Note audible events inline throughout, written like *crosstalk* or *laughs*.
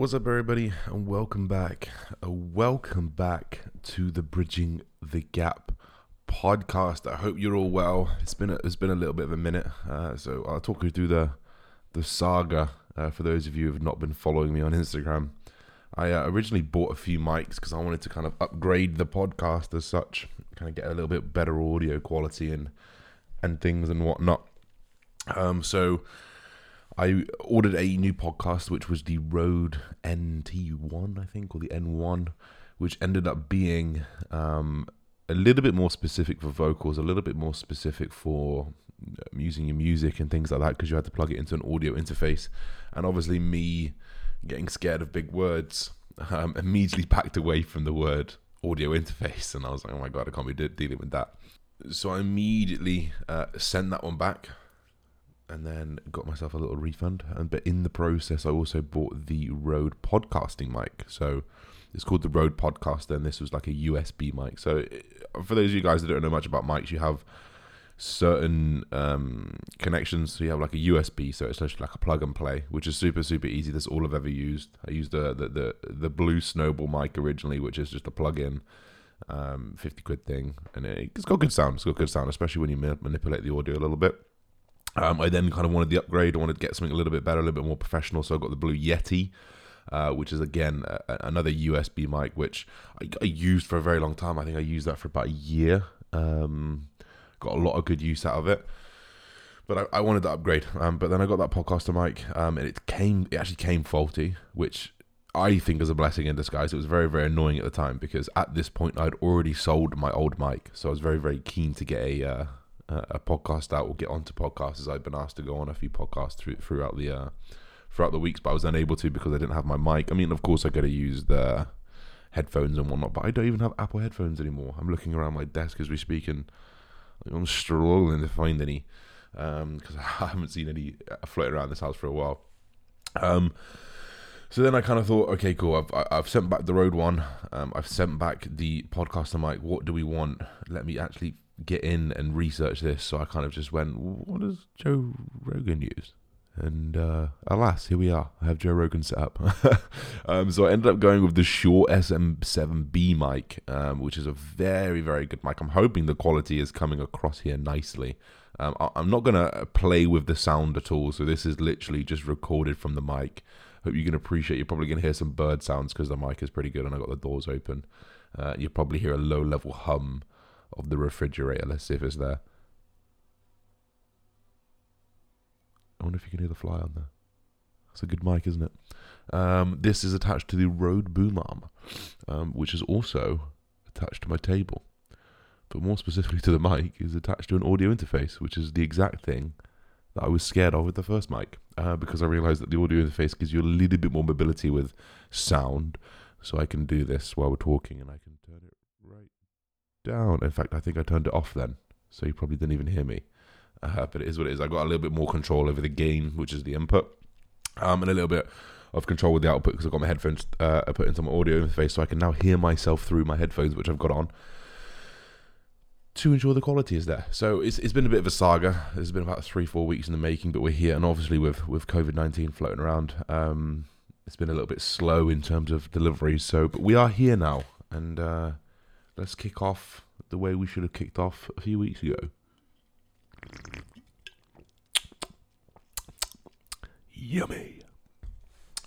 What's up, everybody, and welcome back. Uh, welcome back to the Bridging the Gap podcast. I hope you're all well. It's been a, it's been a little bit of a minute, uh, so I'll talk you through the the saga uh, for those of you who have not been following me on Instagram. I uh, originally bought a few mics because I wanted to kind of upgrade the podcast as such, kind of get a little bit better audio quality and and things and whatnot. Um, so I ordered a new podcast, which was the Rode NT1, I think, or the N1, which ended up being um, a little bit more specific for vocals, a little bit more specific for um, using your music and things like that, because you had to plug it into an audio interface. And obviously, me getting scared of big words, um, immediately backed away from the word audio interface, and I was like, oh my god, I can't be de- dealing with that. So I immediately uh, sent that one back and then got myself a little refund. And but in the process, I also bought the Rode podcasting mic. So it's called the Rode Podcaster, and this was like a USB mic. So for those of you guys that don't know much about mics, you have certain um, connections. So you have like a USB, so it's like a plug and play, which is super super easy. That's all I've ever used. I used the the the, the Blue Snowball mic originally, which is just a plug-in. Um, 50 quid thing, and it's got good sound. It's got good sound, especially when you manipulate the audio a little bit. Um, I then kind of wanted the upgrade. I wanted to get something a little bit better, a little bit more professional. So I got the Blue Yeti, uh, which is again a, another USB mic, which I, I, used for a very long time. I think I used that for about a year. Um, got a lot of good use out of it. But I, I wanted to upgrade. Um, but then I got that podcaster mic, um, and it came. It actually came faulty, which I think is a blessing in disguise. It was very, very annoying at the time because at this point I'd already sold my old mic, so I was very, very keen to get a uh, a podcast out will get onto podcasts as I've been asked to go on a few podcasts through, throughout the uh, throughout the weeks, but I was unable to because I didn't have my mic. I mean, of course, I got to use the headphones and whatnot, but I don't even have Apple headphones anymore. I'm looking around my desk as we speak, and I'm struggling to find any because um, *laughs* I haven't seen any uh, floating around this house for a while. Um, so then I kind of thought, okay, cool. I've I've sent back the Rode one. Um, I've sent back the podcaster mic. What do we want? Let me actually get in and research this. So I kind of just went, what does Joe Rogan use? And uh, alas, here we are. I have Joe Rogan set up. *laughs* um, so I ended up going with the Shure SM7B mic, um, which is a very, very good mic. I'm hoping the quality is coming across here nicely. Um, I- I'm not going to play with the sound at all. So this is literally just recorded from the mic. Hope you can appreciate. You're probably going to hear some bird sounds because the mic is pretty good and I got the doors open. Uh, you'll probably hear a low level hum of the refrigerator. Let's see if it's there. I wonder if you can hear the fly on there. That's a good mic, isn't it? Um, this is attached to the Rode Boom Arm, um, which is also attached to my table. But more specifically to the mic, is attached to an audio interface, which is the exact thing that I was scared of with the first mic, uh, because I realized that the audio interface gives you a little bit more mobility with sound. So I can do this while we're talking, and I can turn it down. In fact, I think I turned it off then, so you probably didn't even hear me. Uh, but it is what it is. I got a little bit more control over the gain, which is the input, um, and a little bit of control with the output because I've got my headphones uh, put into my audio interface, so I can now hear myself through my headphones, which I've got on, to ensure the quality is there. So it's it's been a bit of a saga. It's been about three four weeks in the making, but we're here, and obviously with with COVID nineteen floating around, um, it's been a little bit slow in terms of deliveries. So, but we are here now, and. Uh, let's kick off the way we should have kicked off a few weeks ago. Yummy.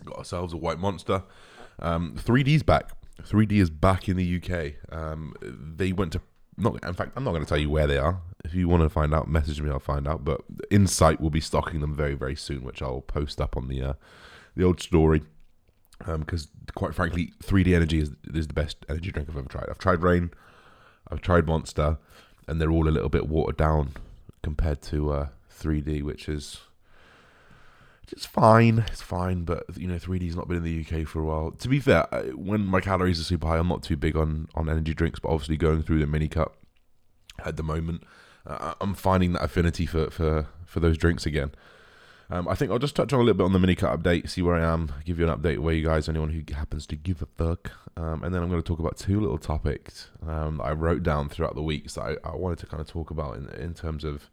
Got ourselves a white monster. Um, 3D's back. 3D is back in the UK. Um, they went to not. In fact, I'm not going to tell you where they are. If you want to find out, message me. I'll find out. But Insight will be stocking them very, very soon, which I'll post up on the uh, the old story because um, quite frankly, 3D Energy is, is the best energy drink I've ever tried. I've tried Reign, I've tried Monster, and they're all a little bit watered down compared to uh, 3D, which is it's fine. It's fine, but you know, 3D's not been in the UK for a while. To be fair, when my calories are super high, I'm not too big on on energy drinks, but obviously going through the mini cut at the moment, uh, I'm finding that affinity for for for those drinks again. Um, I think I'll just touch on a little bit on the mini cut update, see where I am, give you an update where you guys, anyone who happens to give a fuck, um, and then I'm going to talk about two little topics um, I wrote down throughout the weeks that I, I, wanted to kind of talk about in in terms of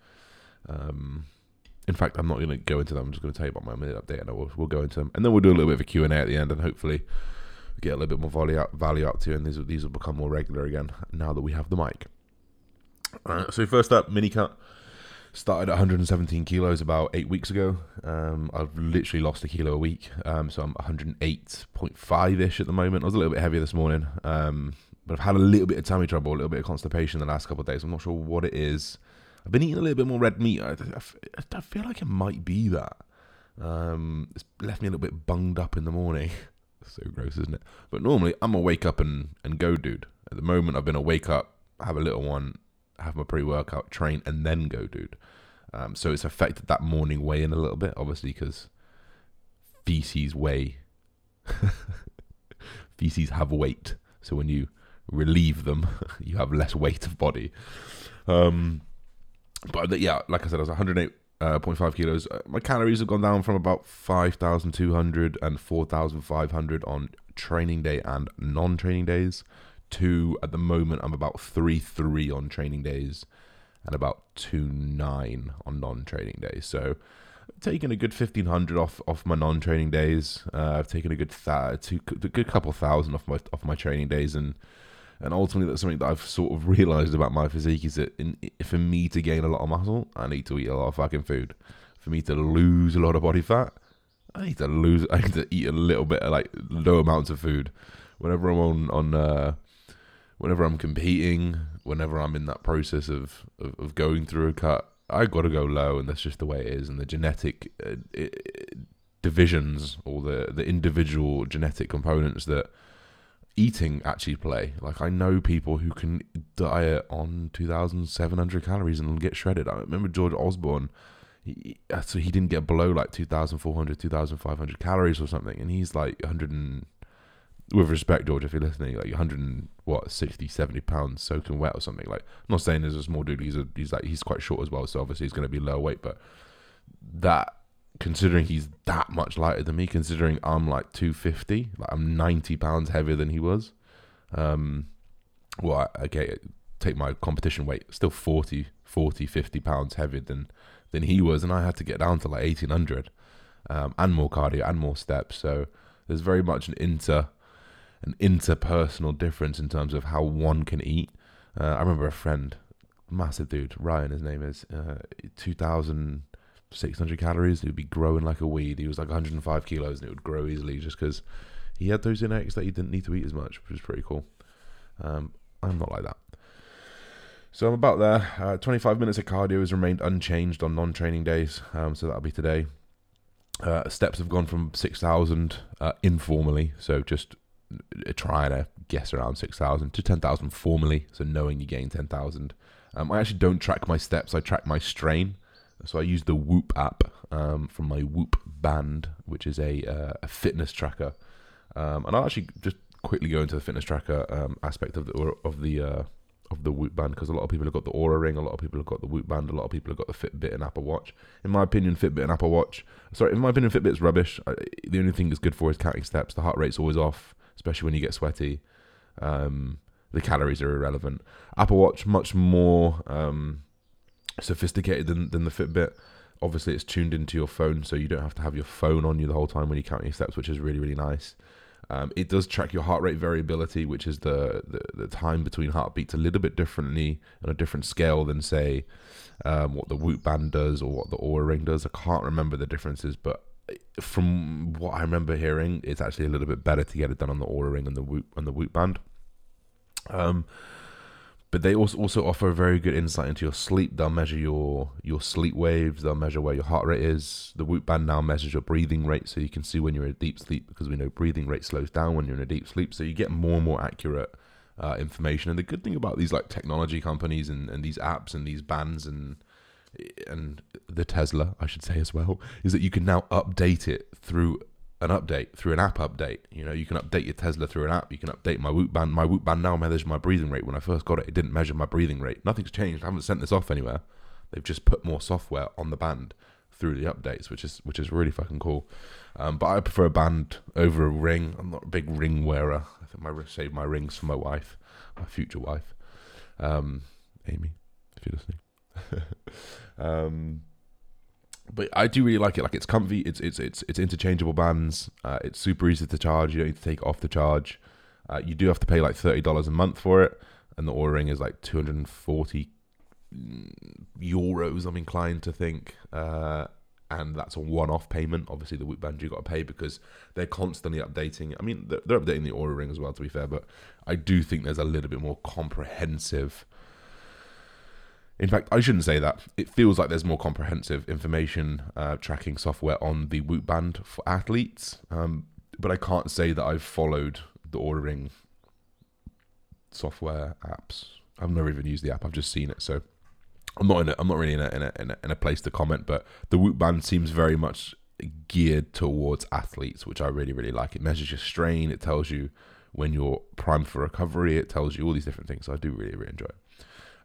um, in fact, I'm not going to go into them. I'm just going to tell you about my minute update, and we'll, we'll go into them, and then we'll do a little bit of a Q and A at the end, and hopefully get a little bit more value out, value out to you, and these these will become more regular again now that we have the mic. so first up, mini cut started at 117 kilos about eight weeks ago. Um, I've literally lost a kilo a week, um, so I'm 108.5 ish at the moment. I was a little bit heavier this morning, um, but I've had a little bit of tummy trouble, a little bit of constipation the last couple of days. I'm not sure what it is. I've been eating a little bit more red meat. I, I, I feel like it might be that. Um, it's left me a little bit bunged up in the morning. *laughs* so gross, isn't it? But normally I'm a wake up and, and go dude. At the moment, I've been a wake up, have a little one, have my pre workout, train, and then go dude. Um, so it's affected that morning weigh in a little bit, obviously, because feces weigh. *laughs* feces have weight. So when you relieve them, *laughs* you have less weight of body. Um, but yeah, like I said, I was 108 uh, 0.5 kilos. Uh, my calories have gone down from about 5,200 and 4,500 on training day and non training days to at the moment I'm about 3 3 on training days and about 2 9 on non training days. So I've taken a good 1500 off off my non training days. Uh, I've taken a good, th- two, a good couple thousand off my off my training days and and ultimately, that's something that I've sort of realized about my physique is that in, for me to gain a lot of muscle, I need to eat a lot of fucking food. For me to lose a lot of body fat, I need to lose. *laughs* I need to eat a little bit of like low amounts of food. Whenever I'm on on, uh, whenever I'm competing, whenever I'm in that process of of, of going through a cut, I got to go low, and that's just the way it is. And the genetic uh, it, divisions or the the individual genetic components that eating actually play. Like I know people who can diet on 2,700 calories and get shredded. I remember George Osborne. He, so he didn't get below like 2,400, 2,500 calories or something, and he's like 100 and, with respect, George, if you're listening, like 100 and, what 60, 70 pounds soaking wet or something. Like, I'm not saying there's a small dude. He's a, he's like he's quite short as well, so obviously he's going to be lower weight, but that considering he's that much lighter than me, considering I'm like 250, like I'm 90 pounds heavier than he was. Um, well, okay, take my competition weight, still 40, 40, 50 pounds heavier than than he was, and I had to get down to like 1800, um, and more cardio and more steps. So there's very much an inter an interpersonal difference in terms of how one can eat. Uh, I remember a friend, massive dude, Ryan, his name is, uh, 2000 600 calories. He would be growing like a weed. He was like 105 kilos and it would grow easily just because he had those genetics that he didn't need to eat as much, which was pretty cool. Um, I'm not like that. So I'm about there. Uh, 25 minutes of cardio has remained unchanged on non-training days. Um, so that'll be today. Uh, steps have gone from 6,000 uh, informally, so just trying to guess around 6,000 to 10,000 formally, so knowing you gain 10,000. Um, I actually don't track my steps, I track my strain. So I use the Whoop app um, from my Whoop band, which is a, uh, a fitness tracker. Um, and I'll actually just quickly go into the fitness tracker um, aspect of the of the uh, of the Whoop band because a lot of people have got the Oura Ring, a lot of people have got the Whoop band, a lot of people have got the Fitbit and Apple Watch. In my opinion, Fitbit and Apple Watch, sorry, in my opinion, Fitbit's rubbish. I, the only thing it's good for is counting steps. The heart rate's always off, especially when you get sweaty. Um, the calories are irrelevant. Apple Watch much more um, sophisticated than, than the Fitbit. Obviously, it's tuned into your phone, so you don't have to have your phone on you the whole time when you count your steps, which is really, really nice. Um, it does track your heart rate variability, which is the, the, the, time between heartbeats a little bit differently on a different scale than, say, um, what the Whoop Band does or what the Oura Ring does. I can't remember the differences, but from what I remember hearing, it's actually a little bit better to get it done on the Oura Ring and the Whoop and the Whoop Band. Um, but they also also offer a very good insight into your sleep. They'll measure your your sleep waves. They'll measure where your heart rate is. The Whoop band now measures your breathing rate, so you can see when you're in a deep sleep because we know breathing rate slows down when you're in a deep sleep. So you get more and more accurate uh, information. And the good thing about these like technology companies and, and these apps and these bands and and the Tesla, I should say as well, is that you can now update it through an update through an app update. You know, you can update your Tesla through an app. You can update my Whoop band. My Whoop band now measures my breathing rate. When I first got it, it didn't measure my breathing rate. Nothing's changed. I haven't sent this off anywhere. They've just put more software on the band through the updates, which is which is really fucking cool. Um, but I prefer a band over a ring. I'm not a big ring wearer. I think I save my rings for my wife, my future wife, um, Amy, if you're listening. *laughs* um, but I do really like it. Like it's comfy. It's it's it's it's interchangeable bands. Uh, it's super easy to charge. You don't need to take off the charge. Uh, you do have to pay like thirty dollars a month for it, and the Oura Ring is like two hundred and forty euros. I'm inclined to think, uh, and that's a one-off payment. Obviously, the Whoop Band you got to pay because they're constantly updating. I mean, they're, they're updating the Oura Ring as well, to be fair. But I do think there's a little bit more comprehensive in fact, I shouldn't say that. It feels like there's more comprehensive information uh, tracking software on the Whoop Band for athletes, um, but I can't say that I've followed the Oura Ring software apps. I've never even used the app. I've just seen it, so I'm not in. A, I'm not really in a, in a in a in a place to comment. But the Whoop Band seems very much geared towards athletes, which I really really like. It measures your strain. It tells you when you're primed for recovery. It tells you all these different things. So I do really really enjoy it.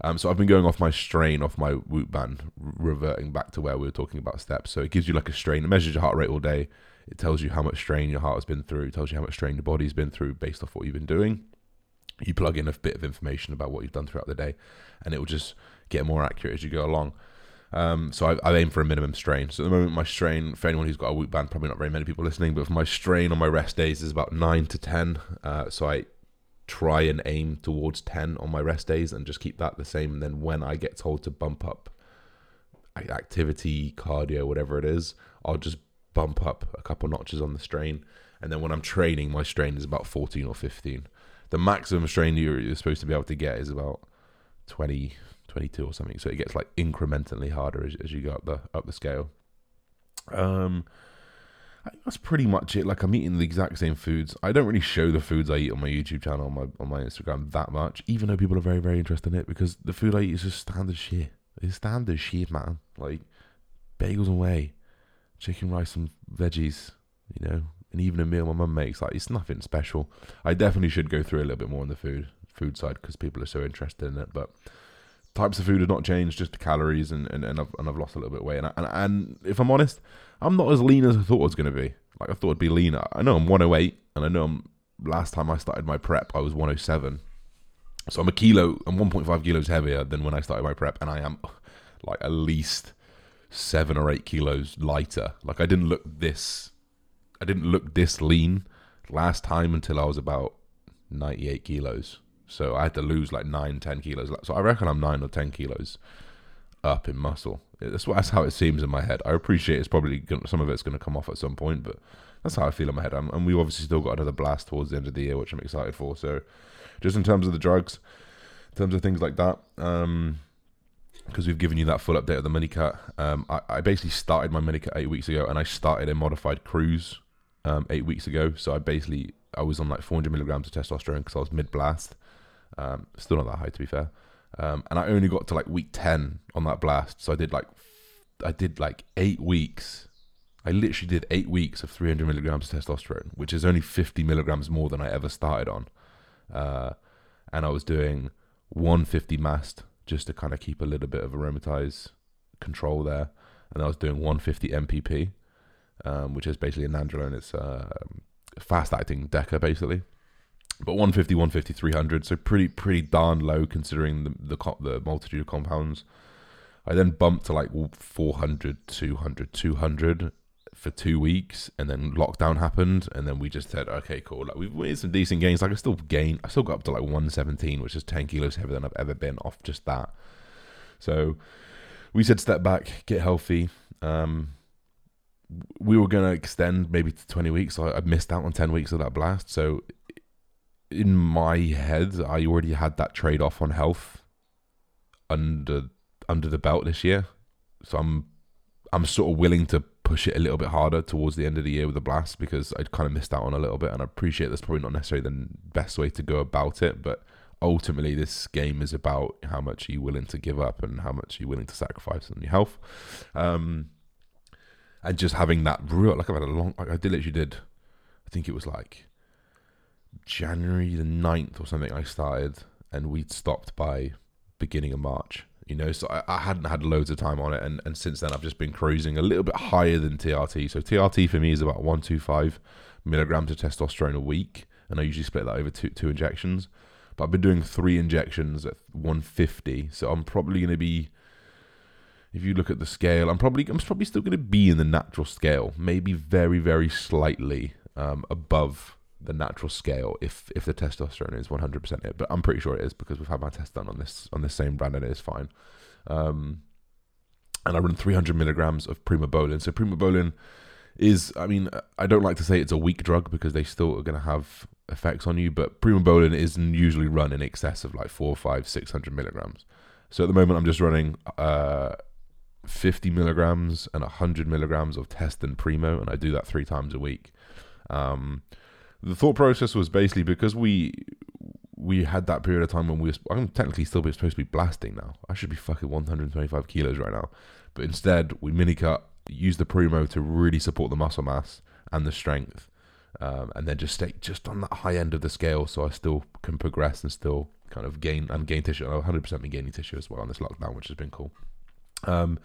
Um, so I've been going off my strain, off my Whoop band, reverting back to where we were talking about steps. So it gives you like a strain. It measures your heart rate all day. It tells you how much strain your heart has been through. It tells you how much strain your body's been through based off what you've been doing. You plug in a bit of information about what you've done throughout the day, and it will just get more accurate as you go along. Um, so I, I, aim for a minimum strain. So at the moment, my strain for anyone who's got a Whoop band, probably not very many people listening, but for my strain on my rest days is about nine to ten. Uh, so I try and aim towards 10 on my rest days and just keep that the same. And then when I get told to bump up activity, cardio, whatever it is, I'll just bump up a couple notches on the strain. And then when I'm training, my strain is about 14 or 15. The maximum strain you're, supposed to be able to get is about 20, 22 or something. So it gets like incrementally harder as, as you go up the up the scale. Um, that's pretty much it. Like I'm eating the exact same foods. I don't really show the foods I eat on my YouTube channel, on my on my Instagram that much, even though people are very very interested in it because the food I eat is just standard shit. It's standard shit, man. Like bagels and whey, chicken rice and veggies. You know, and even a meal my mum makes. Like it's nothing special. I definitely should go through a little bit more on the food food side because people are so interested in it, but types of food have not changed, just the calories, and, and, and, I've, and I've lost a little bit of weight. And, and, and if I'm honest, I'm not as lean as I thought I was going to be. Like, I thought I'd be leaner. I know I'm 108, and I know I'm, last time I started my prep, I was 107. So I'm a kilo, I'm 1.5 kilos heavier than when I started my prep, and I am like at least seven or eight kilos lighter. Like, I didn't look this, I didn't look this lean last time until I was about 98 kilos. So I had to lose like nine, ten kilos. So I reckon I'm nine or ten kilos up in muscle. That's what, that's how it seems in my head. I appreciate it's probably gonna, some of it's going to come off at some point, but that's how I feel in my head. I'm, and we've obviously still got another blast towards the end of the year, which I'm excited for. So just in terms of the drugs, in terms of things like that, um, because we've given you that full update of the mini cut. Um, I, I, basically started my mini cut eight weeks ago, and I started a modified cruise um, eight weeks ago. So I basically I was on like 400 milligrams of testosterone because I was mid blast. Um, still not that high to be fair. Um, and I only got to like week 10 on that blast. So I did like, I did like eight weeks. I literally did eight weeks of 300 milligrams of testosterone, which is only 50 milligrams more than I ever started on. Uh, and I was doing 150 mast just to kind of keep a little bit of aromatize control there. And I was doing 150 NPP, um, which is basically a nandrolone. It's uh, fast acting DECA basically but 150, 150, 300, so pretty pretty darn low considering the the, the multitude of compounds. I then bumped to like 400, 200, 200 for two weeks, and then lockdown happened, and then we just said, okay, cool. Like we've made some decent gains. Like I still gain, I still got up to like 117, which is 10 kilos heavier than I've ever been off just that. So we said, step back, get healthy. Um, we were going to extend maybe to 20 weeks. So I missed out on 10 weeks of that blast. So in my head, I already had that trade off on health under under the belt this year, so I'm I'm sort of willing to push it a little bit harder towards the end of the year with a blast because I kind of missed out on a little bit, and I appreciate that's probably not necessarily the best way to go about it, but ultimately this game is about how much you're you willing to give up and how much you're you willing to sacrifice on your health, um, and just having that real like I've had a long like I did literally did, I think it was like January the 9th or something I started and we'd stopped by beginning of March. You know, so I, I, hadn't had loads of time on it and, and since then I've just been cruising a little bit higher than TRT. So TRT for me is about one two five milligrams of testosterone a week and I usually split that over two two injections. But I've been doing three injections at 150, so I'm probably going to be if you look at the scale, I'm probably I'm probably still going to be in the natural scale, maybe very very slightly um, above the natural scale if if the testosterone is 100% it. But I'm pretty sure it is because we've had my test done on this on this same brand and it is fine. Um, and I run 300 milligrams of primobolan. So primobolan is, I mean, I don't like to say it's a weak drug because they still are going to have effects on you, but primobolan is usually run in excess of like four, five, six hundred milligrams. So at the moment, I'm just running uh, 50 milligrams and 100 milligrams of test and primo, and I do that three times a week. Um, the thought process was basically because we we had that period of time when we were, I'm technically still supposed to be blasting now. I should be fucking 125 kilos right now. But instead, we mini cut, use the primo to really support the muscle mass and the strength. Um, and then just stay just on that high end of the scale so I still can progress and still kind of gain and gain tissue. I've 100% been gaining tissue as well on this lockdown, which has been cool. Um,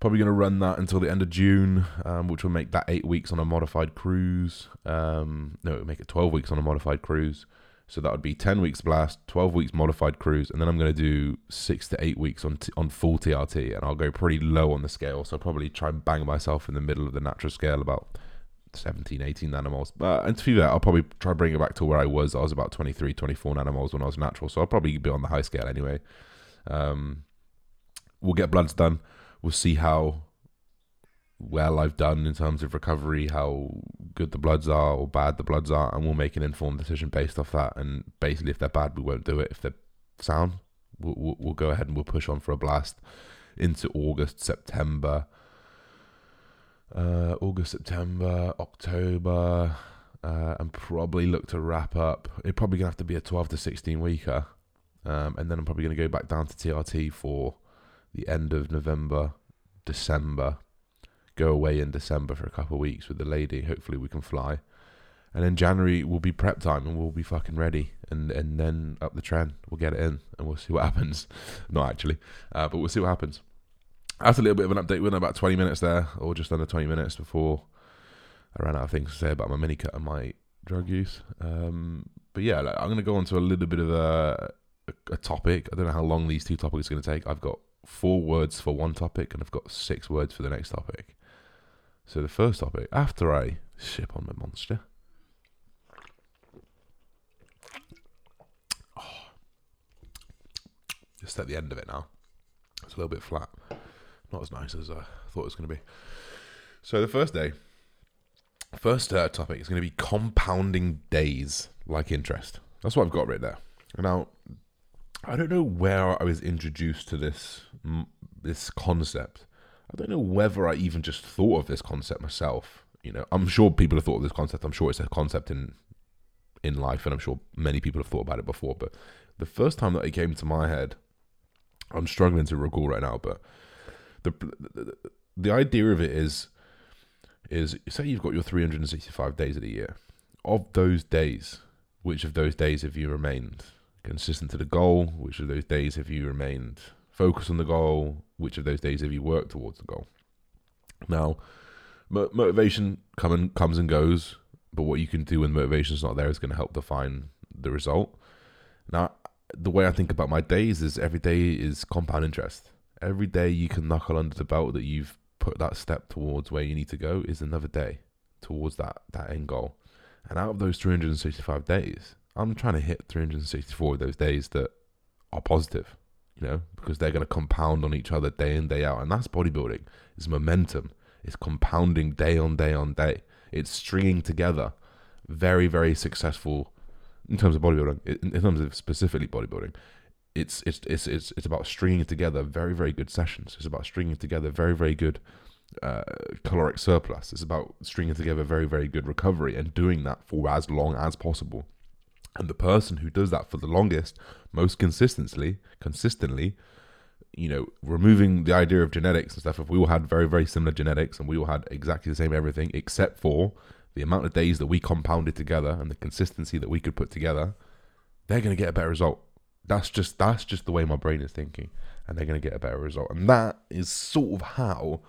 probably going to run that until the end of June, um, which will make that eight weeks on a modified cruise. Um, no, it will make it 12 weeks on a modified cruise. So that would be 10 weeks blast, 12 weeks modified cruise, and then I'm going to do six to eight weeks on t- on full TRT, and I'll go pretty low on the scale. So I'll probably try and bang myself in the middle of the natural scale, about 17, 18 nanomoles. But and to be fair, I'll probably try and bring it back to where I was. I was about 23, 24 nanomoles when I was natural, so I'll probably be on the high scale anyway. Um, we'll get bloods done. We'll see how well I've done in terms of recovery, how good the bloods are or bad the bloods are, and we'll make an informed decision based off that. And basically, if they're bad, we won't do it. If they're sound, we'll, we'll, go ahead and we'll push on for a blast into August, September, uh, August, September, October, uh, and probably look to wrap up. It's probably gonna have to be a 12 to 16 weeker, um, and then I'm probably gonna go back down to TRT for the end of November, December. Go away in December for a couple of weeks with the lady. Hopefully we can fly, and then January will be prep time and we'll be fucking ready. And and then up the trend, we'll get it in and we'll see what *laughs* happens. Not actually, uh, but we'll see what happens. That's a little bit of an update. We're in about 20 minutes there, or just under 20 minutes before I ran out of things to say about my mini cut and my drug use. Um, but yeah, like, I'm going to go on to a little bit of a, a, a topic. I don't know how long these two topics are going to take. I've got four words for one topic, and I've got six words for the next topic. So the first topic, after I sip on my monster. Oh, just at the end of it now. It's a little bit flat not as nice as I thought it was going to be. So the first day, first uh, topic is going to be compounding days like interest. That's what I've got right there. And now, I don't know where I was introduced to this this concept. I don't know whether I even just thought of this concept myself. You know, I'm sure people have thought of this concept. I'm sure it's a concept in in life, and I'm sure many people have thought about it before. But the first time that it came to my head, I'm struggling to recall right now. But the, the the idea of it is is say you've got your 365 days of the year. Of those days, which of those days have you remained consistent to the goal? Which of those days have you remained focused on the goal? Which of those days have you worked towards the goal? Now, mo- motivation come and, comes and goes, but what you can do when motivation's not there is going to help define the result. Now, the way I think about my days is every day is compound interest every day you can knuckle under the belt that you've put that step towards where you need to go is another day towards that that end goal. And out of those 365 days, I'm trying to hit 364 of those days that are positive, you know, because they're going to compound on each other day in day out, and that's bodybuilding. It's momentum. It's compounding day on day on day. It's stringing together very very successful in terms of bodybuilding. In terms of specifically bodybuilding, it's it's it's it's it's about stringing together very very good sessions. It's about stringing together very very good uh, caloric surplus. It's about stringing together very very good recovery and doing that for as long as possible. And the person who does that for the longest, most consistently, consistently, you know, removing the idea of genetics and stuff. If we all had very very similar genetics and we all had exactly the same everything, except for the amount of days that we compounded together and the consistency that we could put together, they're going to get a better result that's just that's just the way my brain is thinking, and they're going to get a better result. And that is sort of how,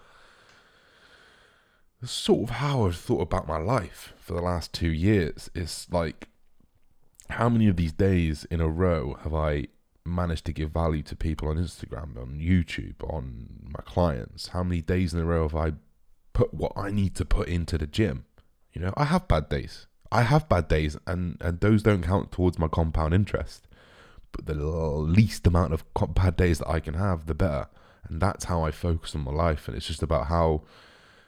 sort of how I've thought about my life for the last two years. It's like, how many of these days in a row have I managed to give value to people on Instagram, on YouTube, on my clients? How many days in a row have I put what I need to put into the gym? You know, I have bad days. I have bad days, and and those don't count towards my compound interest. But the least amount of bad days that I can have, the better. And that's how I focus on my life. And it's just about how.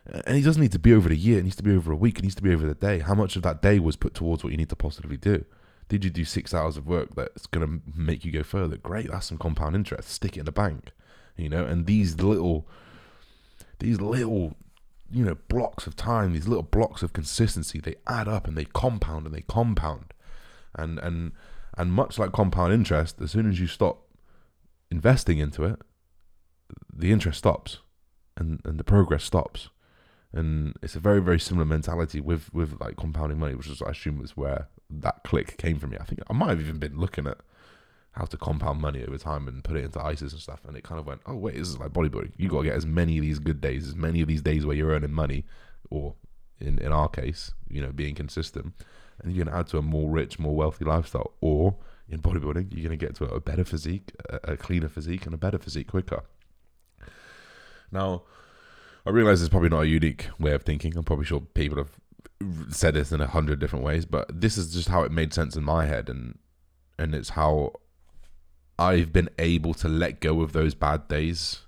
And it doesn't need to be over the year. It needs to be over a week. It needs to be over the day. How much of that day was put towards what you need to positively do? Did you do six hours of work that's going to make you go further? Great, that's some compound interest. Stick it in the bank, you know. And these little, these little, you know, blocks of time, these little blocks of consistency, they add up and they compound and they compound, and and and much like compound interest, as soon as you stop investing into it, the interest stops, and and the progress stops and it's a very very similar mentality with with like compounding money which is i assume was where that click came from me. I think I might have even been looking at how to compound money over time and put it into ISAs and stuff. And it kind of went, oh, wait, this is like bodybuilding. You got to get as many of these good days, as many of these days where you're earning money, or in, in our case, you know, being consistent. And you're to add to a more rich, more wealthy lifestyle. Or in bodybuilding, you're to get to a better physique, a, a cleaner physique, and a better physique quicker. Now, I realize it's probably not a unique way of thinking. I'm probably sure people have said this in a hundred different ways, but this is just how it made sense in my head, and and it's how I've been able to let go of those bad days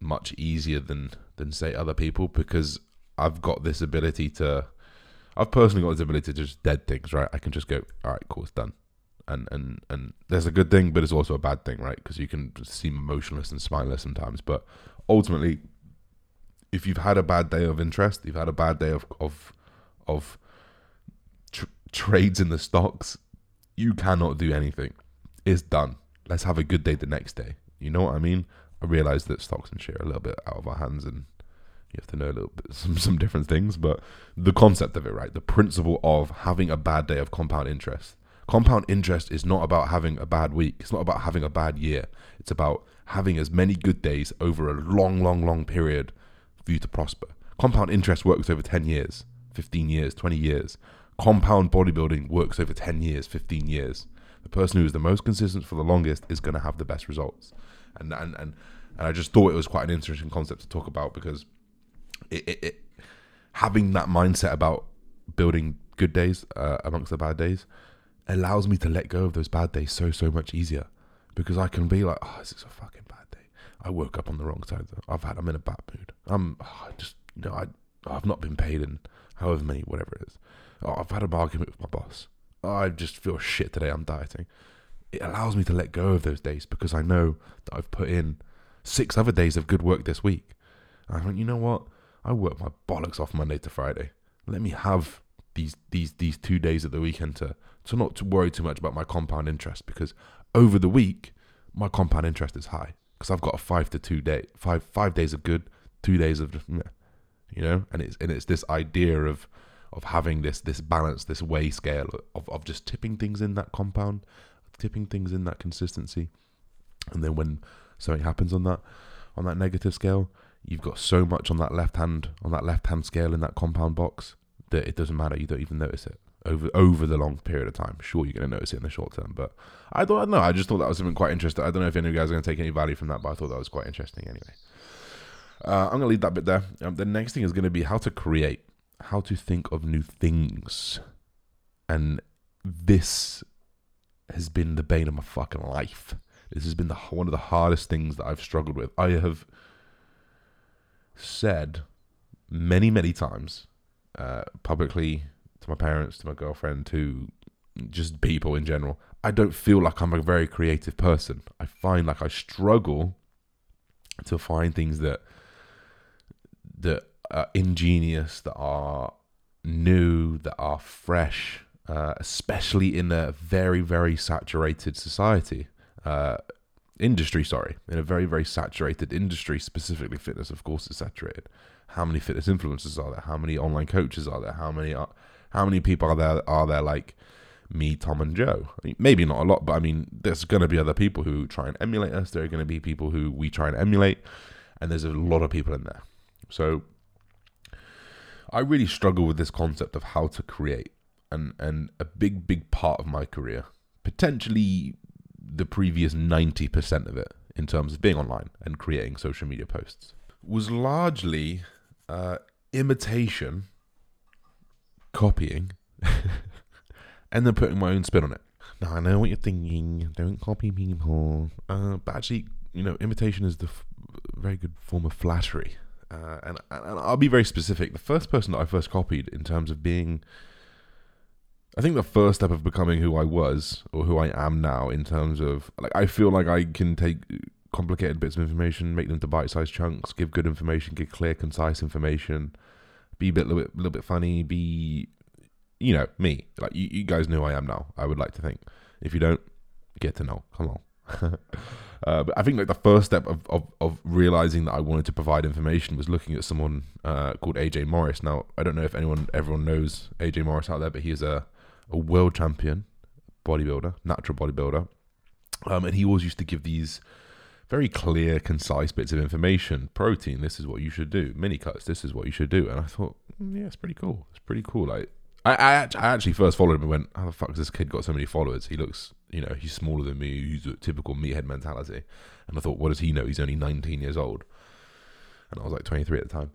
much easier than than say other people because I've got this ability to. I've personally got this ability to just dead things, right? I can just go, all right, cool, it's done, and and and there's a good thing, but it's also a bad thing, right? Because you can seem emotionless and spineless sometimes, but ultimately, if you've had a bad day of interest, you've had a bad day of of of tr- trades in the stocks, you cannot do anything. It's done. Let's have a good day the next day. You know what I mean? I realize that stocks and shit are a little bit out of our hands and you have to know a little bit *laughs* some some different things, but the concept of it, right? The principle of having a bad day of compound interest. Compound interest is not about having a bad week. It's not about having a bad year. It's about having as many good days over a long, long, long period for you to prosper. Compound interest works over 10 years. 15 years, 20 years. Compound bodybuilding works over 10 years, 15 years. The person who is the most consistent for the longest is going to have the best results. And, and, and, and I just thought it was quite an interesting concept to talk about because it, it, it having that mindset about building good days uh, amongst the bad days allows me to let go of those bad days so, so much easier because I can be like, oh, this is a fucking. I woke up on the wrong side. I've had, I'm in a bad mood. I'm oh, just, you know, I, I've not been paid in however many, whatever it is. Oh, I've had an argument with my boss. Oh, I just feel shit today. I'm dieting. It allows me to let go of those days because I know that I've put in six other days of good work this week. I went, you know what? I work my bollocks off Monday to Friday. Let me have these these these two days at the weekend to to not to worry too much about my compound interest because over the week my compound interest is high because I've got a five to two day five five days of good, two days of you know? And it's and it's this idea of of having this this balance this way scale of, of just tipping things in that compound tipping things in that consistency. And then when something happens on that on that negative scale you've got so much on that left hand on that left hand scale in that compound box that it doesn't matter. You don't even notice it over over the long period of time sure you're going to notice it in the short term but i thought no i just thought that was something quite interesting i don't know if any of you guys are going to take any value from that but i thought that was quite interesting anyway uh, I'm going to leave that bit there. Um, the next thing is going to be how to create, how to think of new things. And this has been the bane of my fucking life. This has been the one of the hardest things that I've struggled with. I have said many, many times uh, publicly to my parents, to my girlfriend, to just people in general. I don't feel like I'm a very creative person. I find like I struggle to find things that that are ingenious, that are new, that are fresh, uh, especially in a very, very saturated society. Uh, industry, sorry, in a very, very saturated industry, specifically fitness, of course, is saturated. How many fitness influencers are there? How many online coaches are there? How many are, how many people are there are there like me, Tom, and Joe? Maybe not a lot, but I mean, there's going to be other people who try and emulate us. There are going to be people who we try and emulate, and there's a lot of people in there. So I really struggle with this concept of how to create, and and a big big part of my career, potentially the previous 90% of it in terms of being online and creating social media posts was largely uh, imitation, copying, *laughs* and then putting my own spin on it. Now, I know what you're thinking. Don't copy people. Uh, but actually, you know, imitation is the f- very good form of flattery. Uh, and, and I'll be very specific. The first person that I first copied in terms of being I think the first step of becoming who I was or who I am now, in terms of like, I feel like I can take complicated bits of information, make them to bite-sized chunks, give good information, give clear, concise information, be a bit, little bit, little bit funny, be, you know, me. Like you, you guys know who I am now. I would like to think. If you don't, get to know. Come on. *laughs* uh, but I think like the first step of, of, of realizing that I wanted to provide information was looking at someone uh, called AJ Morris. Now I don't know if anyone everyone knows AJ Morris out there, but he is a a world champion bodybuilder, natural bodybuilder. Um, and he always used to give these very clear, concise bits of information. Protein, this is what you should do. Mini cuts, this is what you should do. And I thought, mm, yeah, it's pretty cool. It's pretty cool. Like, I, I, I actually first followed him and went, how the fuck has this kid got so many followers? He looks, you know, he's smaller than me. He's a typical meathead mentality. And I thought, what does he know? He's only 19 years old. And I was like 23 at the time.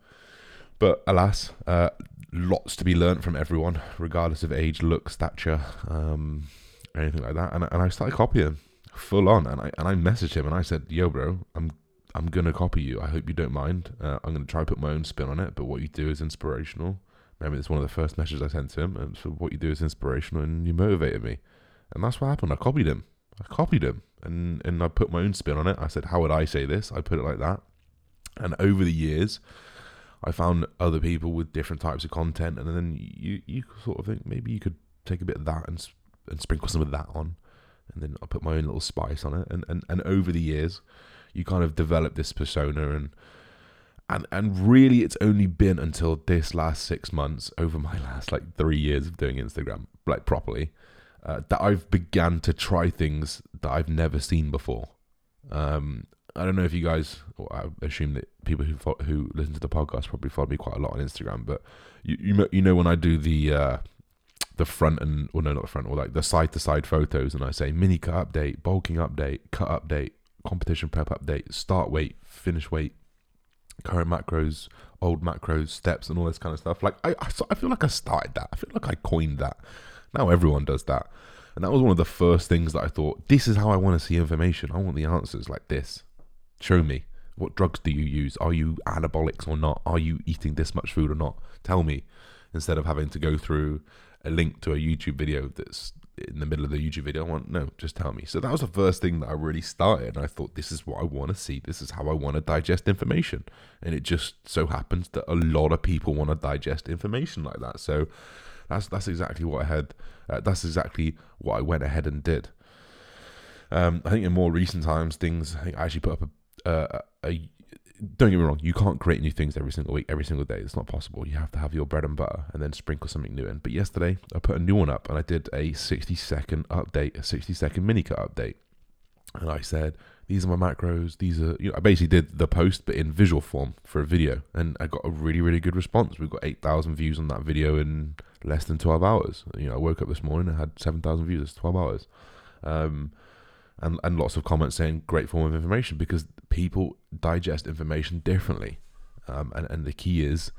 But alas, uh, lots to be learnt from everyone, regardless of age, look, stature, um, anything like that. And, and I started copying full on, and I and I messaged him and I said, "Yo, bro, I'm I'm gonna copy you. I hope you don't mind. Uh, I'm gonna try put my own spin on it, but what you do is inspirational." Maybe it's one of the first messages I sent to him, and so what you do is inspirational, and you motivated me, and that's what happened. I copied him. I copied him, and and I put my own spin on it. I said, "How would I say this?" I put it like that, and over the years, I found other people with different types of content, and then you you sort of think maybe you could take a bit of that and and sprinkle some of that on, and then I put my own little spice on it, and and and over the years, you kind of develop this persona and. And and really, it's only been until this last six months, over my *laughs* last like three years of doing Instagram, like properly, uh, that I've began to try things that I've never seen before. Um, I don't know if you guys, I assume that people who who listen to the podcast probably follow me quite a lot on Instagram. But you you, you know when I do the uh, the front and well no not the front or like the side to side photos and I say mini cut update, bulking update, cut update, competition prep update, start weight, finish weight, current macros, old macros, steps, and all this kind of stuff. Like I I, I feel like I started that. I feel like I coined that. Now everyone does that. And that was one of the first things that I thought, this is how I want to see information. I want the answers like this. Show me. What drugs do you use? Are you anabolics or not? Are you eating this much food or not? Tell me. Instead of having to go through a link to a YouTube video that's in the middle of the YouTube video, I want no, just tell me. So that was the first thing that I really started. And I thought, this is what I want to see. This is how I want to digest information. And it just so happens that a lot of people want to digest information like that. So that's that's exactly what I had. Uh, that's exactly what I went ahead and did. Um, I think in more recent times, things I think I actually put up a uh, a, don't get me wrong, you can't create new things every single week, every single day. It's not possible. You have to have your bread and butter and then sprinkle something new in. But yesterday, I put a new one up and I did a 60 second update, a 60 second mini cut update. And I said, these are my macros. These are, you know, I basically did the post, but in visual form for a video. And I got a really, really good response. We've got 8,000 views on that video in less than 12 hours. You know, I woke up this morning and had 7,000 views. It's 12 hours. Um, and, and lots of comments saying great form of information because people digest information differently. Um, and, and the key is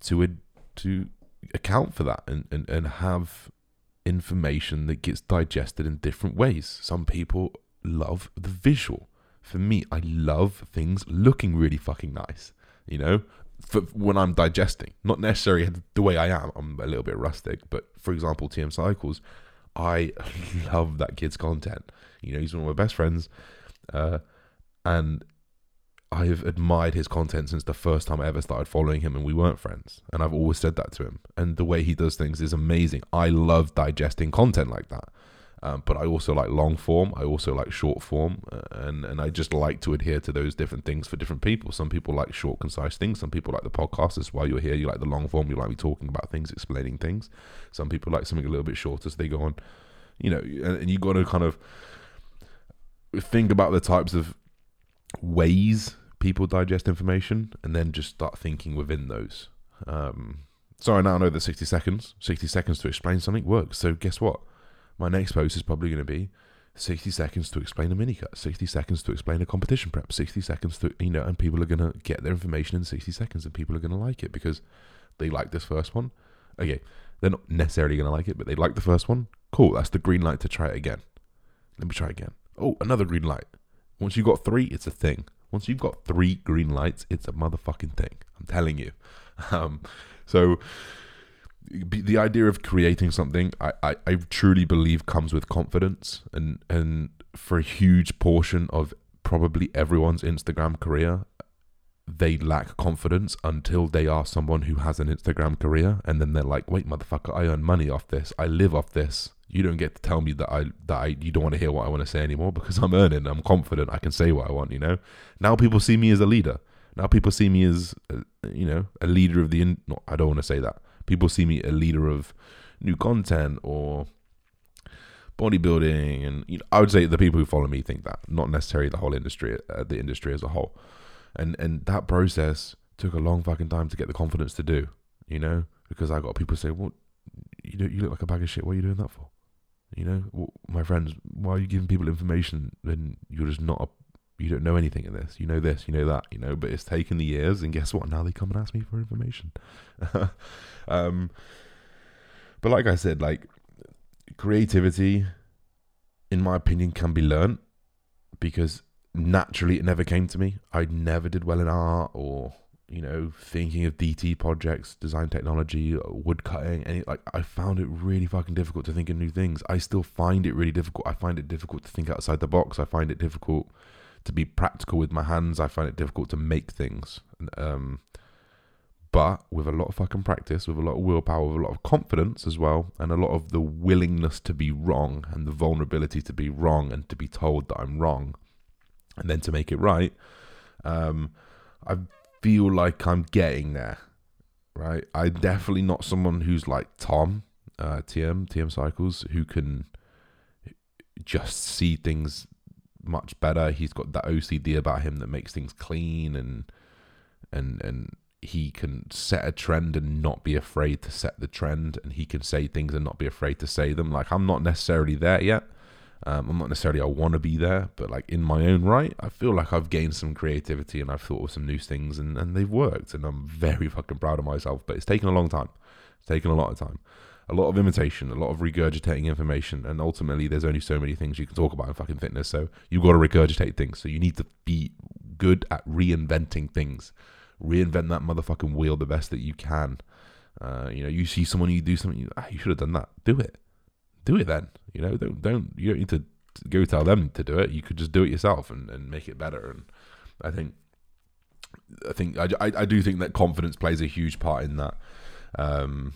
to to account for that and, and, and have information that gets digested in different ways. Some people love the visual. For me, I love things looking really fucking nice. You know, for when I'm digesting, not necessarily the way I am. I'm a little bit rustic, but for example, TM Cycles, I *laughs* love that kid's content. You know, he's one of my best friends, uh, and I've admired his content since the first time I ever started following him, and we weren't friends. And I've always said that to him. And the way he does things is amazing. I love digesting content like that. Um, but I also like long form. I also like short form, uh, and and I just like to adhere to those different things for different people. Some people like short, concise things. Some people like the podcast. That's why you're here. You like the long form. You like me talking about things, explaining things. Some people like something a little bit shorter, so they go on. You know, and, and you got to kind of think about the types of ways people digest information, and then just start thinking within those. Um, so I now know that 60 seconds, 60 seconds to explain something works. So guess what? My next post is probably going to be 60 seconds to explain a mini cut, 60 seconds to explain a competition prep, 60 seconds to, you know, and people are going to get their information in 60 seconds and people are going to like it because they like this first one. Okay, they're not necessarily going to like it, but they like the first one. Cool, that's the green light to try it again. Let me try again. Oh, another green light. Once you've got three, it's a thing. Once you've got three green lights, it's a motherfucking thing. I'm telling you. *laughs* Um, so the idea of creating something, I, I, I truly believe comes with confidence, and and for a huge portion of probably everyone's Instagram career, they lack confidence until they are someone who has an Instagram career, and then they're like, "Wait, motherfucker, I earn money off this. I live off this. You don't get to tell me that I that I you don't want to hear what I want to say anymore because I'm earning. I'm confident. I can say what I want. You know. Now people see me as a leader. Now people see me as uh, you know a leader of the. In- I don't want to say that. People see me a leader of new content or bodybuilding, and you know, I would say the people who follow me think that, not necessarily the whole industry, uh, the industry as a whole. And and that process took a long fucking time to get the confidence to do. You know, because I got people say, "Well, you you look like a bag of shit. What are you doing that for?" You know, well, my friends, why are you giving people information when you're just not a, you don't know anything in this. You know this, you know that, you know. But it's taken the years, and guess what? Now they come and ask me for information. *laughs* um, but like I said, like creativity, in my opinion, can be learned because naturally it never came to me. I never did well in art or you know, thinking of DT projects, design technology, wood cutting, and like I found it really fucking difficult to think of new things. I still find it really difficult. I find it difficult to think outside the box. I find it difficult to be practical with my hands. I find it difficult to make things. Um, but with a lot of fucking practice, with a lot of willpower, with a lot of confidence as well, and a lot of the willingness to be wrong and the vulnerability to be wrong and to be told that I'm wrong, and then to make it right. Um, I've feel like I'm getting there, right? I'm definitely not someone who's like Tom, uh, TM, TM Cycles, who can just see things much better. He's got that OCD about him that makes things clean and and and he can set a trend and not be afraid to set the trend and he can say things and not be afraid to say them. Like I'm not necessarily there yet. Um, I'm not necessarily I want to be there, but like in my own right, I feel like I've gained some creativity and I've thought of some new things and, and they've worked and I'm very fucking proud of myself. But it's taken a long time. It's taken a lot of time. A lot of imitation, a lot of regurgitating information, and ultimately there's only so many things you can talk about in fucking fitness. So you've got to regurgitate things. So you need to be good at reinventing things. Reinvent that motherfucking wheel the best that you can. Uh, you know, you see someone you do something, you, ah, you should have done that. Do it do it then. You know, don't don't you don't need to go tell them to do it. You could just do it yourself and, and make it better. And I think I think I, I, I do think that confidence plays a huge part in that. Um,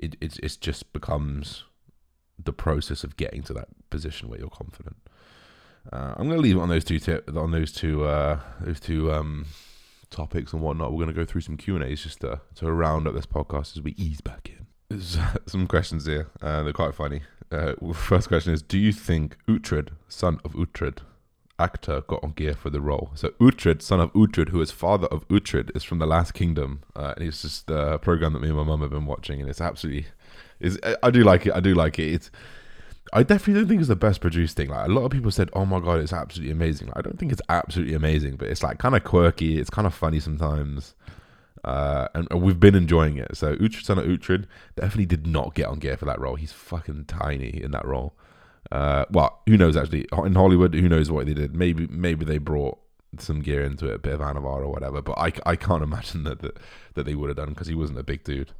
it it's it just becomes the process of getting to that position where you're confident. Uh, I'm going to leave it on those two tip, on those two uh, those two um, topics and whatnot. We're going to go through some Q and A's just to to round up this podcast as we ease back in. There's some questions here. Uh, they're quite funny. Uh, first question is: Do you think Uhtred, son of Uhtred, actor, got on gear for the role? So Uhtred, son of Uhtred, who is father of Uhtred, is from the Last Kingdom. Uh, and it's just a program that me and my mum have been watching, and it's absolutely is. I do like it. I do like it. It's. I definitely don't think it's the best produced thing. Like a lot of people said, "Oh my god, it's absolutely amazing." Like, I don't think it's absolutely amazing, but it's like kind of quirky. It's kind of funny sometimes. Uh, and, and, we've been enjoying it. So Uhtred, son of Uhtred, definitely did not get on gear for that role. He's fucking tiny in that role. Uh, well, who knows? Actually, in Hollywood, who knows what they did? Maybe, maybe they brought some gear into it, a bit of Anavar or whatever. But I, I can't *laughs* imagine that that, that they would have done because he wasn't a big dude.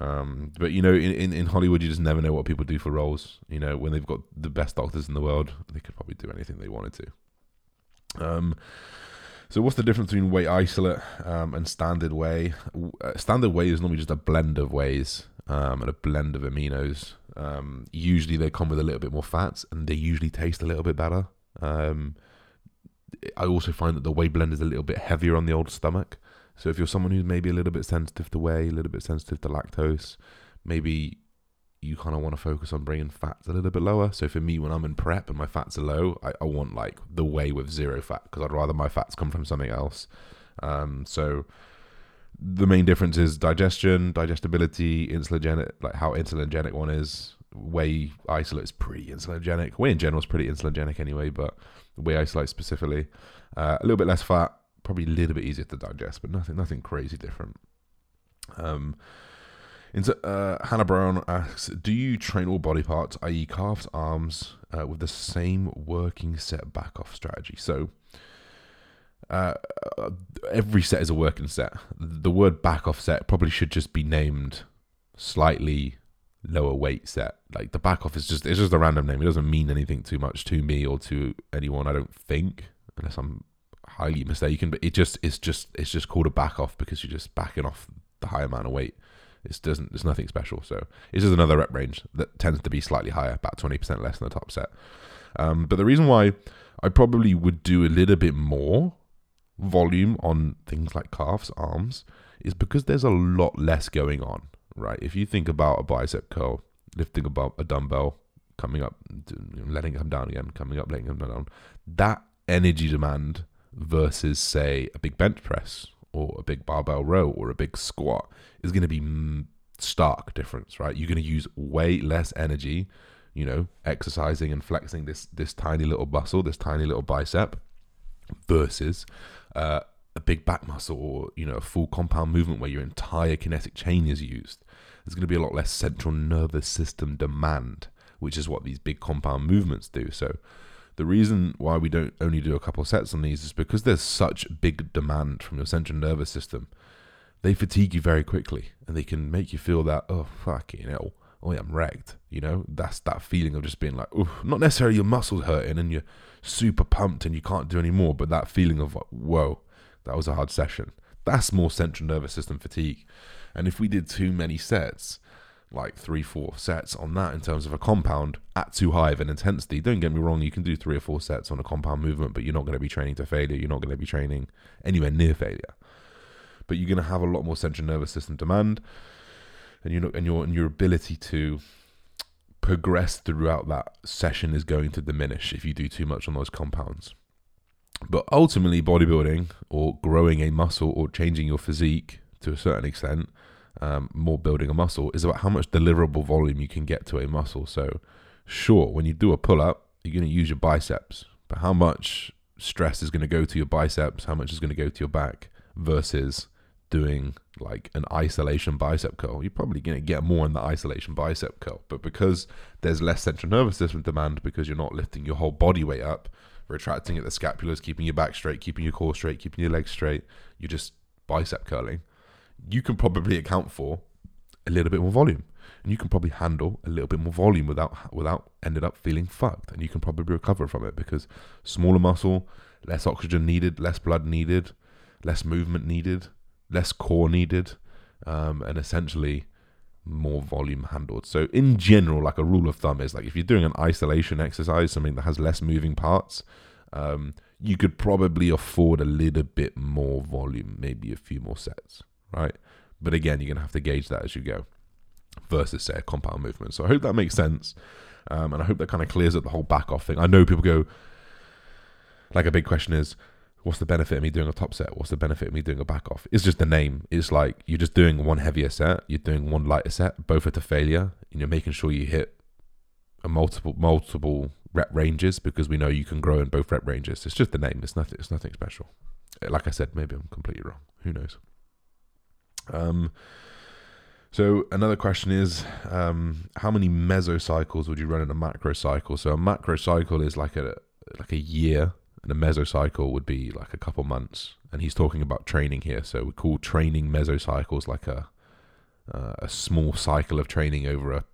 Um, but you know, in, in, in Hollywood, you just never know what people do for roles. You know, when they've got the best doctors in the world, they could probably do anything they wanted to. Um, so what's the difference between whey isolate um, and standard whey? Uh, standard whey is normally just a blend of wheys um, and a blend of aminos. Um, usually they come with a little bit more fats and they usually taste a little bit better. Um, I also find that the whey blend is a little bit heavier on the old stomach. So if you're someone who's maybe a little bit sensitive to whey, a little bit sensitive to lactose, maybe you kind of want to focus on bringing fats a little bit lower. So for me, when I'm in prep and my fats are low, I, I want like the whey with zero fat because I'd rather my fats come from something else. Um, so the main difference is digestion, digestibility, insulinogenic, like how insulinogenic one is. whey isolate is pretty insulinogenic. Whey in general is pretty insulinogenic anyway, but whey isolate specifically, uh, a little bit less fat, probably a little bit easier to digest, but nothing nothing crazy different. Um, into, uh, Hannah Brown asks, do you train all body parts, i.e., calves, arms, uh, with the same working set back off strategy? So uh, every set is a working set. The word back off set probably should just be named slightly lower weight set. Like the back off is just it's just a random name. It doesn't mean anything too much to me or to anyone. I don't think, unless I'm highly mistaken. But it just it's just it's just called a back off because you're just backing off the high amount of weight. It doesn't. It's nothing special. So it's just another rep range that tends to be slightly higher, about twenty percent less than the top set. Um, but the reason why I probably would do a little bit more volume on things like calves, arms, is because there's a lot less going on, right? If you think about a bicep curl, lifting above a dumbbell, coming up, letting it come down again, coming up, letting it come down, that energy demand versus, say, a big bench press or a big barbell row or a big squat is going to be stark difference, right? You're going to use way less energy, you know, exercising and flexing this this tiny little muscle, this tiny little bicep, versus uh, a big back muscle or you know a full compound movement where your entire kinetic chain is used. There's going to be a lot less central nervous system demand, which is what these big compound movements do. So the reason why we don't only do a couple sets on these is because there's such big demand from your central nervous system. They fatigue you very quickly, and they can make you feel that oh fucking hell, oh yeah, I'm wrecked. You know, that's that feeling of just being like, oh, not necessarily your muscles hurting and you're super pumped and you can't do any more, but that feeling of whoa, that was a hard session. That's more central nervous system fatigue. And if we did too many sets, like three, four sets on that in terms of a compound at too high of an intensity. Don't get me wrong, you can do three or four sets on a compound movement, but you're not going to be training to failure. You're not going to be training anywhere near failure. But you're going to have a lot more central nervous system demand, and you know, and your and your ability to progress throughout that session is going to diminish if you do too much on those compounds. But ultimately, bodybuilding or growing a muscle or changing your physique to a certain extent um, more building a muscle is about how much deliverable volume you can get to a muscle. So, sure, when you do a pull up, you're going to use your biceps, but how much stress is going to go to your biceps, how much is going to go to your back versus doing like an isolation bicep curl, you're probably going to get more in the isolation bicep curl. But because there's less central nervous system demand, because you're not lifting your whole body weight up, retracting at the scapulars, keeping your back straight, keeping your core straight, keeping your legs straight, you're just bicep curling you can probably account for a little bit more volume. And you can probably handle a little bit more volume without without ended up feeling fucked. And you can probably recover from it because smaller muscle, less oxygen needed, less blood needed, less movement needed, less core needed, um, and essentially more volume handled. So in general, like a rule of thumb is like if you're doing an isolation exercise, something that has less moving parts, um, you could probably afford a little bit more volume, maybe a few more sets right? But again, you're to have to gauge that as you go versus, say, a compound movement. So I hope that makes sense. Um, and I hope that kind of clears up the whole back off thing. I know people go, like, a big question is, what's the benefit of me doing a top set? What's the benefit of me doing a back off? It's just the name. It's like you're just doing one heavier set, you're doing one lighter set, both are to failure, and you're making sure you hit a multiple multiple rep ranges because we know you can grow in both rep ranges. It's just the name. It's nothing. It's nothing special. Like I said, maybe I'm completely wrong. Who knows? Um, so another question is, um, how many mesocycles would you run in a macro cycle? So a macro cycle is like a like a year, and a mesocycle would be like a couple months. And he's talking about training here, so we call training mesocycles like a uh, a small cycle of training over a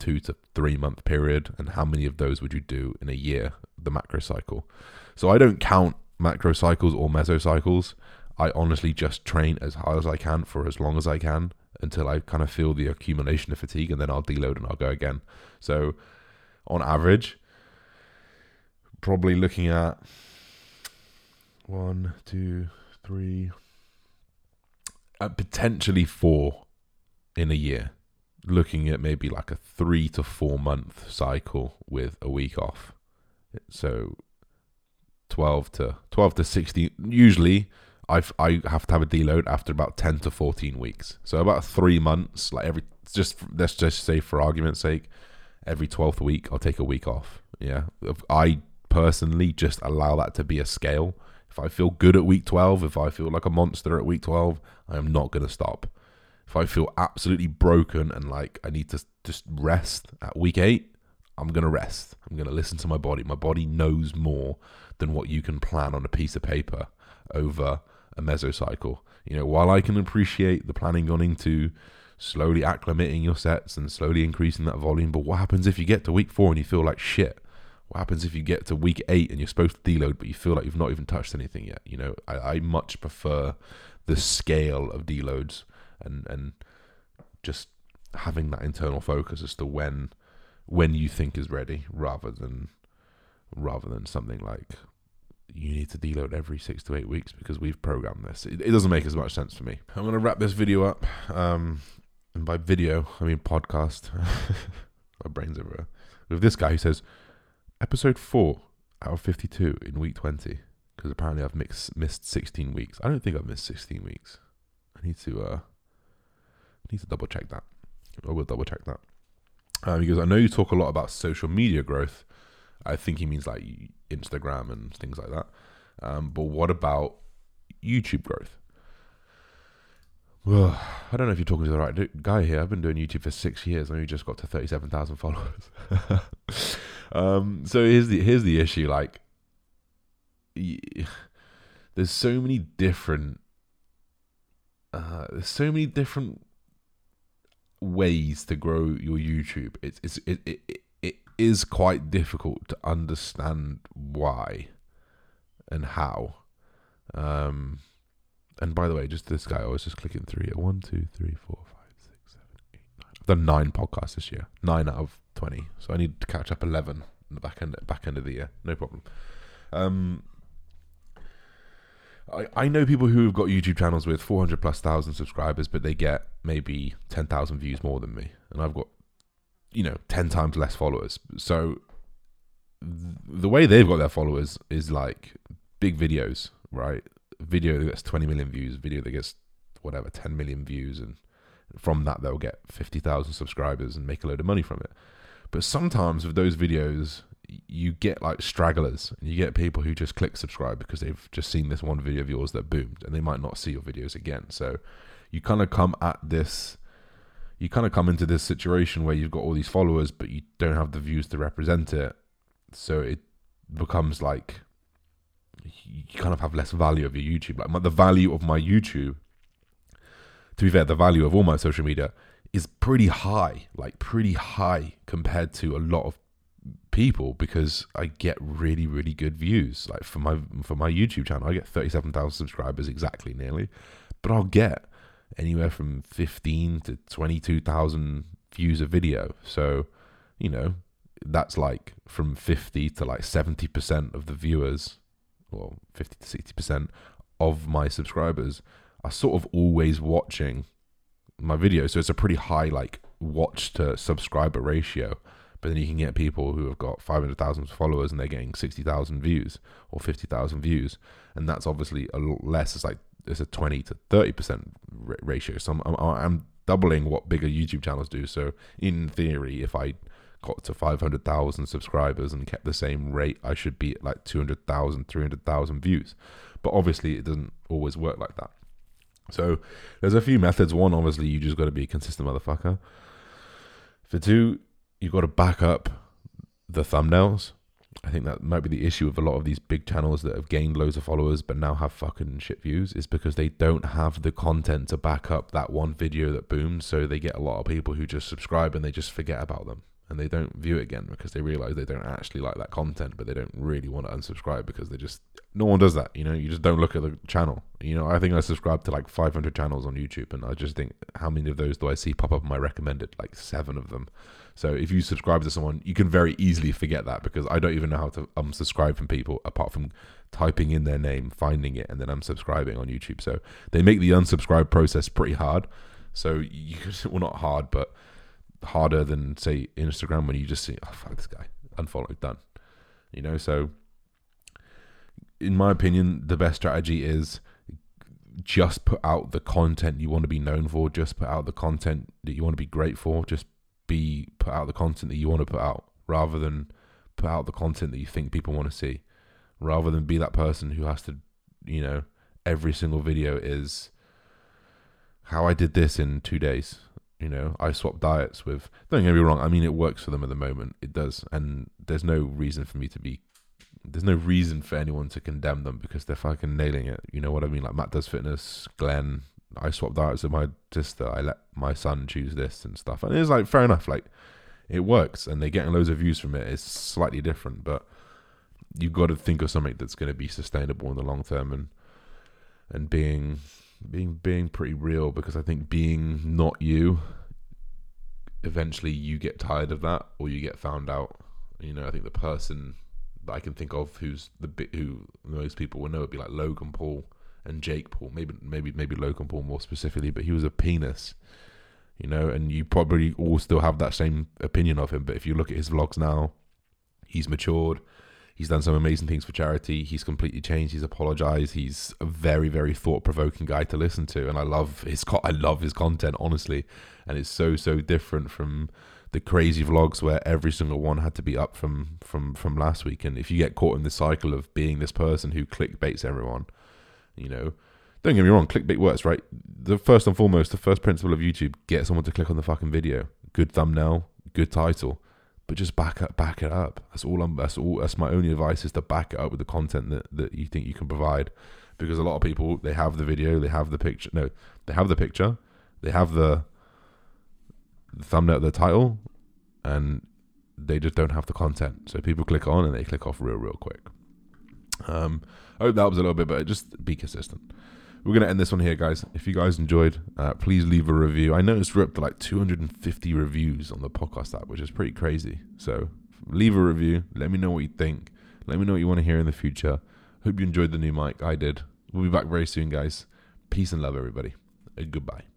two to three month period. And how many of those would you do in a year? The macro cycle. So I don't count macro cycles or mesocycles. I honestly just train as hard as I can for as long as I can until I kind of feel the accumulation of fatigue and then I'll deload and I'll go again. So on average, probably looking at one, two, three, uh, potentially four in a year. Looking at maybe like a three to four month cycle with a week off. So 12 to 12 to 16 usually I've, I have to have a deload after about 10 to 14 weeks. So about three months, like every, just let's just say for argument's sake, every 12th week, I'll take a week off. Yeah. I personally just allow that to be a scale. If I feel good at week 12, if I feel like a monster at week 12, I am not going to stop. If I feel absolutely broken and like I need to just rest at week 8, I'm going to rest. I'm going to listen to my body. My body knows more than what you can plan on a piece of paper over a mesocycle. You know, while I can appreciate the planning gone into slowly acclimating your sets and slowly increasing that volume, but what happens if you get to week four and you feel like shit? What happens if you get to week eight and you're supposed to deload, but you feel like you've not even touched anything yet? You know, I, I much prefer the scale of deloads and and just having that internal focus as to when when you think is ready, rather than rather than something like you need to deload every six to eight weeks because we've programmed this. It, it doesn't make as much sense for me. I'm going to wrap this video up. Um, and by video, I mean podcast. *laughs* My brain's everywhere. With this guy who says, episode 4 out of 52 in week 20. Because apparently I've mixed, missed 16 weeks. I don't think I've missed 16 weeks. I need to uh, need to double check that. I will double check that. Um, goes, I know you talk a lot about social media growth. I think he means like Instagram and things like that. Um, but what about YouTube growth? I don't know if you're talking to the right guy here. I've been doing YouTube for six years. I only just got to thirty-seven thousand followers. *laughs* um, so here's the here's the issue. Like, *sighs* there's so many different, uh, there's so many different ways to grow your YouTube. It's it's it, it it is quite difficult to understand why and how. Um, and by the way, just this guy, I was just clicking through here. One, two, three, four, five, six, seven, eight, nine. I've done nine podcasts this year. Nine out of twenty. So I need to catch up eleven in the back end back end of the year. No problem. Um, I, I know people who have got YouTube channels with 400 plus thousand subscribers, but they get maybe 10,000 views more than me. And I've got, you know, 10 times less followers. So th- the way they've got their followers is like big videos, right? Video that gets 20 million views, video that gets whatever, 10 million views. And from that, they'll get 50,000 subscribers and make a load of money from it. But sometimes with those videos, you get like stragglers and you get people who just click subscribe because they've just seen this one video of yours that boomed and they might not see your videos again. So you kind of come at this you kind of come into this situation where you've got all these followers but you don't have the views to represent it. So it becomes like you kind of have less value of your YouTube. Like my, the value of my YouTube to be fair, the value of all my social media is pretty high, like pretty high compared to a lot of people because I get really really good views. Like for my for my YouTube channel, I get thirty seven thousand subscribers exactly nearly, but I'll get anywhere from fifteen to twenty two thousand views a video. So you know that's like from fifty to like seventy percent of the viewers, well fifty to sixty percent of my subscribers are sort of always watching my video. So it's a pretty high like watch to subscriber ratio. But then you can get people who have got 500,000 followers and they're getting 60,000 views or 50,000 views. And that's obviously a lot less. It's like, it's a 20 to 30% ratio. So I'm, I'm, I'm doubling what bigger YouTube channels do. So in theory, if I got to 500,000 subscribers and kept the same rate, I should be at like 200,000, 300,000 views. But obviously, it doesn't always work like that. So there's a few methods. One, obviously, you just got to be a consistent motherfucker. For two, you've got to back up the thumbnails. I think that might be the issue with a lot of these big channels that have gained loads of followers but now have fucking shit views is because they don't have the content to back up that one video that boomed. So they get a lot of people who just subscribe and they just forget about them and they don't view it again because they realize they don't actually like that content, but they don't really want to unsubscribe because they just no one does that. You know, you just don't look at the channel. You know, I think I subscribe to like 500 channels on YouTube, and I just think how many of those do I see pop up in my recommended? Like seven of them. So if you subscribe to someone, you can very easily forget that because I don't even know how to unsubscribe from people apart from typing in their name, finding it, and then unsubscribing on YouTube. So they make the unsubscribe process pretty hard. So you could *laughs* well not hard, but harder than say Instagram when you just see oh fuck this guy. Unfollow done. You know so in my opinion the best strategy is just put out the content you want to be known for just put out the content that you want to be great for just be put out the content that you want to put out rather than put out the content that you think people want to see. Rather than be that person who has to you know every single video is how I did this in 2 days you know I swap diets with don't get me wrong I mean it works for them at the moment it does and there's no reason for me to be there's no reason for anyone to condemn them because they're fucking nailing it. You know what I mean? Like Matt does fitness, Glenn. I swap diets with my sister. I let my son choose this and stuff, and it's like fair enough. Like it works, and they're getting loads of views from it. It's slightly different, but you've got to think of something that's going to be sustainable in the long term, and and being being being pretty real because I think being not you eventually you get tired of that or you get found out you know I think the person that I can think of who's the bit who most people will know would be like Logan Paul and Jake Paul. Maybe maybe maybe Logan Paul more specifically, but he was a penis. You know, and you probably all still have that same opinion of him. But if you look at his vlogs now, he's matured. He's done some amazing things for charity. He's completely changed. He's apologized. He's a very, very thought-provoking guy to listen to, and I love his. I love his content, honestly, and it's so, so different from the crazy vlogs where every single one had to be up from from from last week. And if you get caught in the cycle of being this person who clickbaits everyone, you know, don't get me wrong, clickbait works, right? The first and foremost, the first principle of YouTube: get someone to click on the fucking video. Good thumbnail, good title, but just back up, back it up. That's all. I'm. That's all. That's my only advice is to back it up with the content that that you think you can provide, because a lot of people they have the video, they have the picture. No, they have the picture, they have the the thumbnail, the title, and they just don't have the content. So people click on and they click off real, real quick. Um, I hope that was a little bit, but just be consistent. We're gonna end this one here, guys. If you guys enjoyed, uh, please leave a review. I noticed we're up to like 250 reviews on the podcast app, which is pretty crazy. So leave a review. Let me know what you think. Let me know what you want to hear in the future. Hope you enjoyed the new mic. I did. We'll be back very soon, guys. Peace and love, everybody. And goodbye.